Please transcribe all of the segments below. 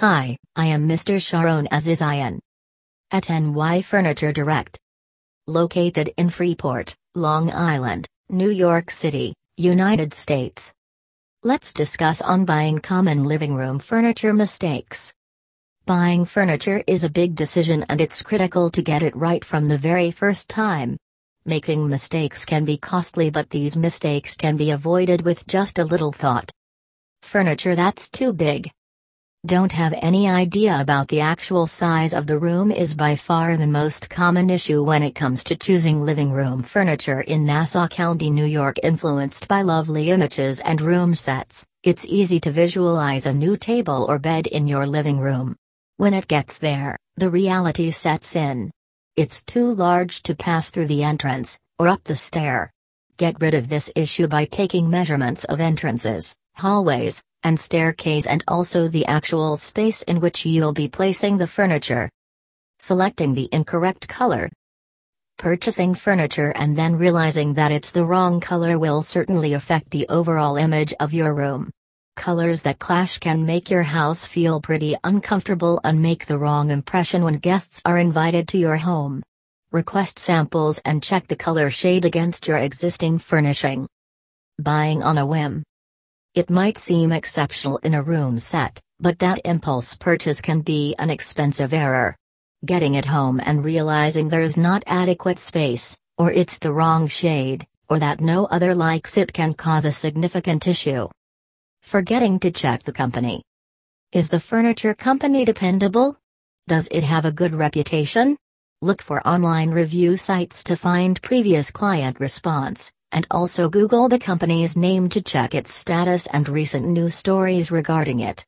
Hi, I am Mr. Sharon Azizian. At NY Furniture Direct. Located in Freeport, Long Island, New York City, United States. Let's discuss on buying common living room furniture mistakes. Buying furniture is a big decision and it's critical to get it right from the very first time. Making mistakes can be costly, but these mistakes can be avoided with just a little thought. Furniture that's too big, don't have any idea about the actual size of the room is by far the most common issue when it comes to choosing living room furniture in Nassau County, New York. Influenced by lovely images and room sets, it's easy to visualize a new table or bed in your living room. When it gets there, the reality sets in. It's too large to pass through the entrance, or up the stair. Get rid of this issue by taking measurements of entrances, hallways, and staircase and also the actual space in which you'll be placing the furniture. Selecting the incorrect color. Purchasing furniture and then realizing that it's the wrong color will certainly affect the overall image of your room. Colors that clash can make your house feel pretty uncomfortable and make the wrong impression when guests are invited to your home. Request samples and check the color shade against your existing furnishing. Buying on a whim. It might seem exceptional in a room set, but that impulse purchase can be an expensive error. Getting it home and realizing there's not adequate space, or it's the wrong shade, or that no other likes it can cause a significant issue. Forgetting to check the company. Is the furniture company dependable? Does it have a good reputation? Look for online review sites to find previous client response, and also Google the company's name to check its status and recent news stories regarding it.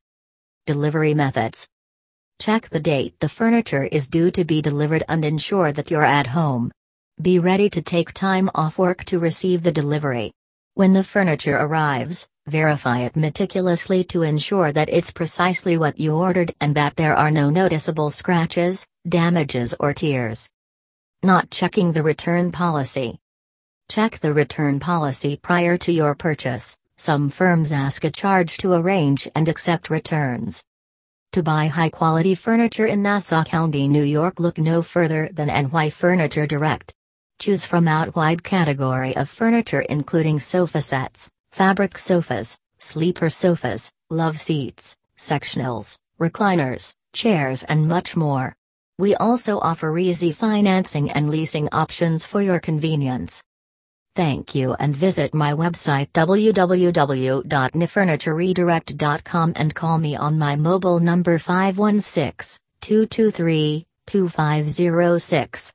Delivery methods. Check the date the furniture is due to be delivered and ensure that you're at home. Be ready to take time off work to receive the delivery. When the furniture arrives, verify it meticulously to ensure that it's precisely what you ordered and that there are no noticeable scratches, damages, or tears. Not checking the return policy. Check the return policy prior to your purchase. Some firms ask a charge to arrange and accept returns. To buy high quality furniture in Nassau County, New York, look no further than NY Furniture Direct. Choose from out wide category of furniture including sofa sets, fabric sofas, sleeper sofas, love seats, sectionals, recliners, chairs and much more. We also offer easy financing and leasing options for your convenience. Thank you and visit my website www.nyfurnituredirect.com and call me on my mobile number 516 223 2506.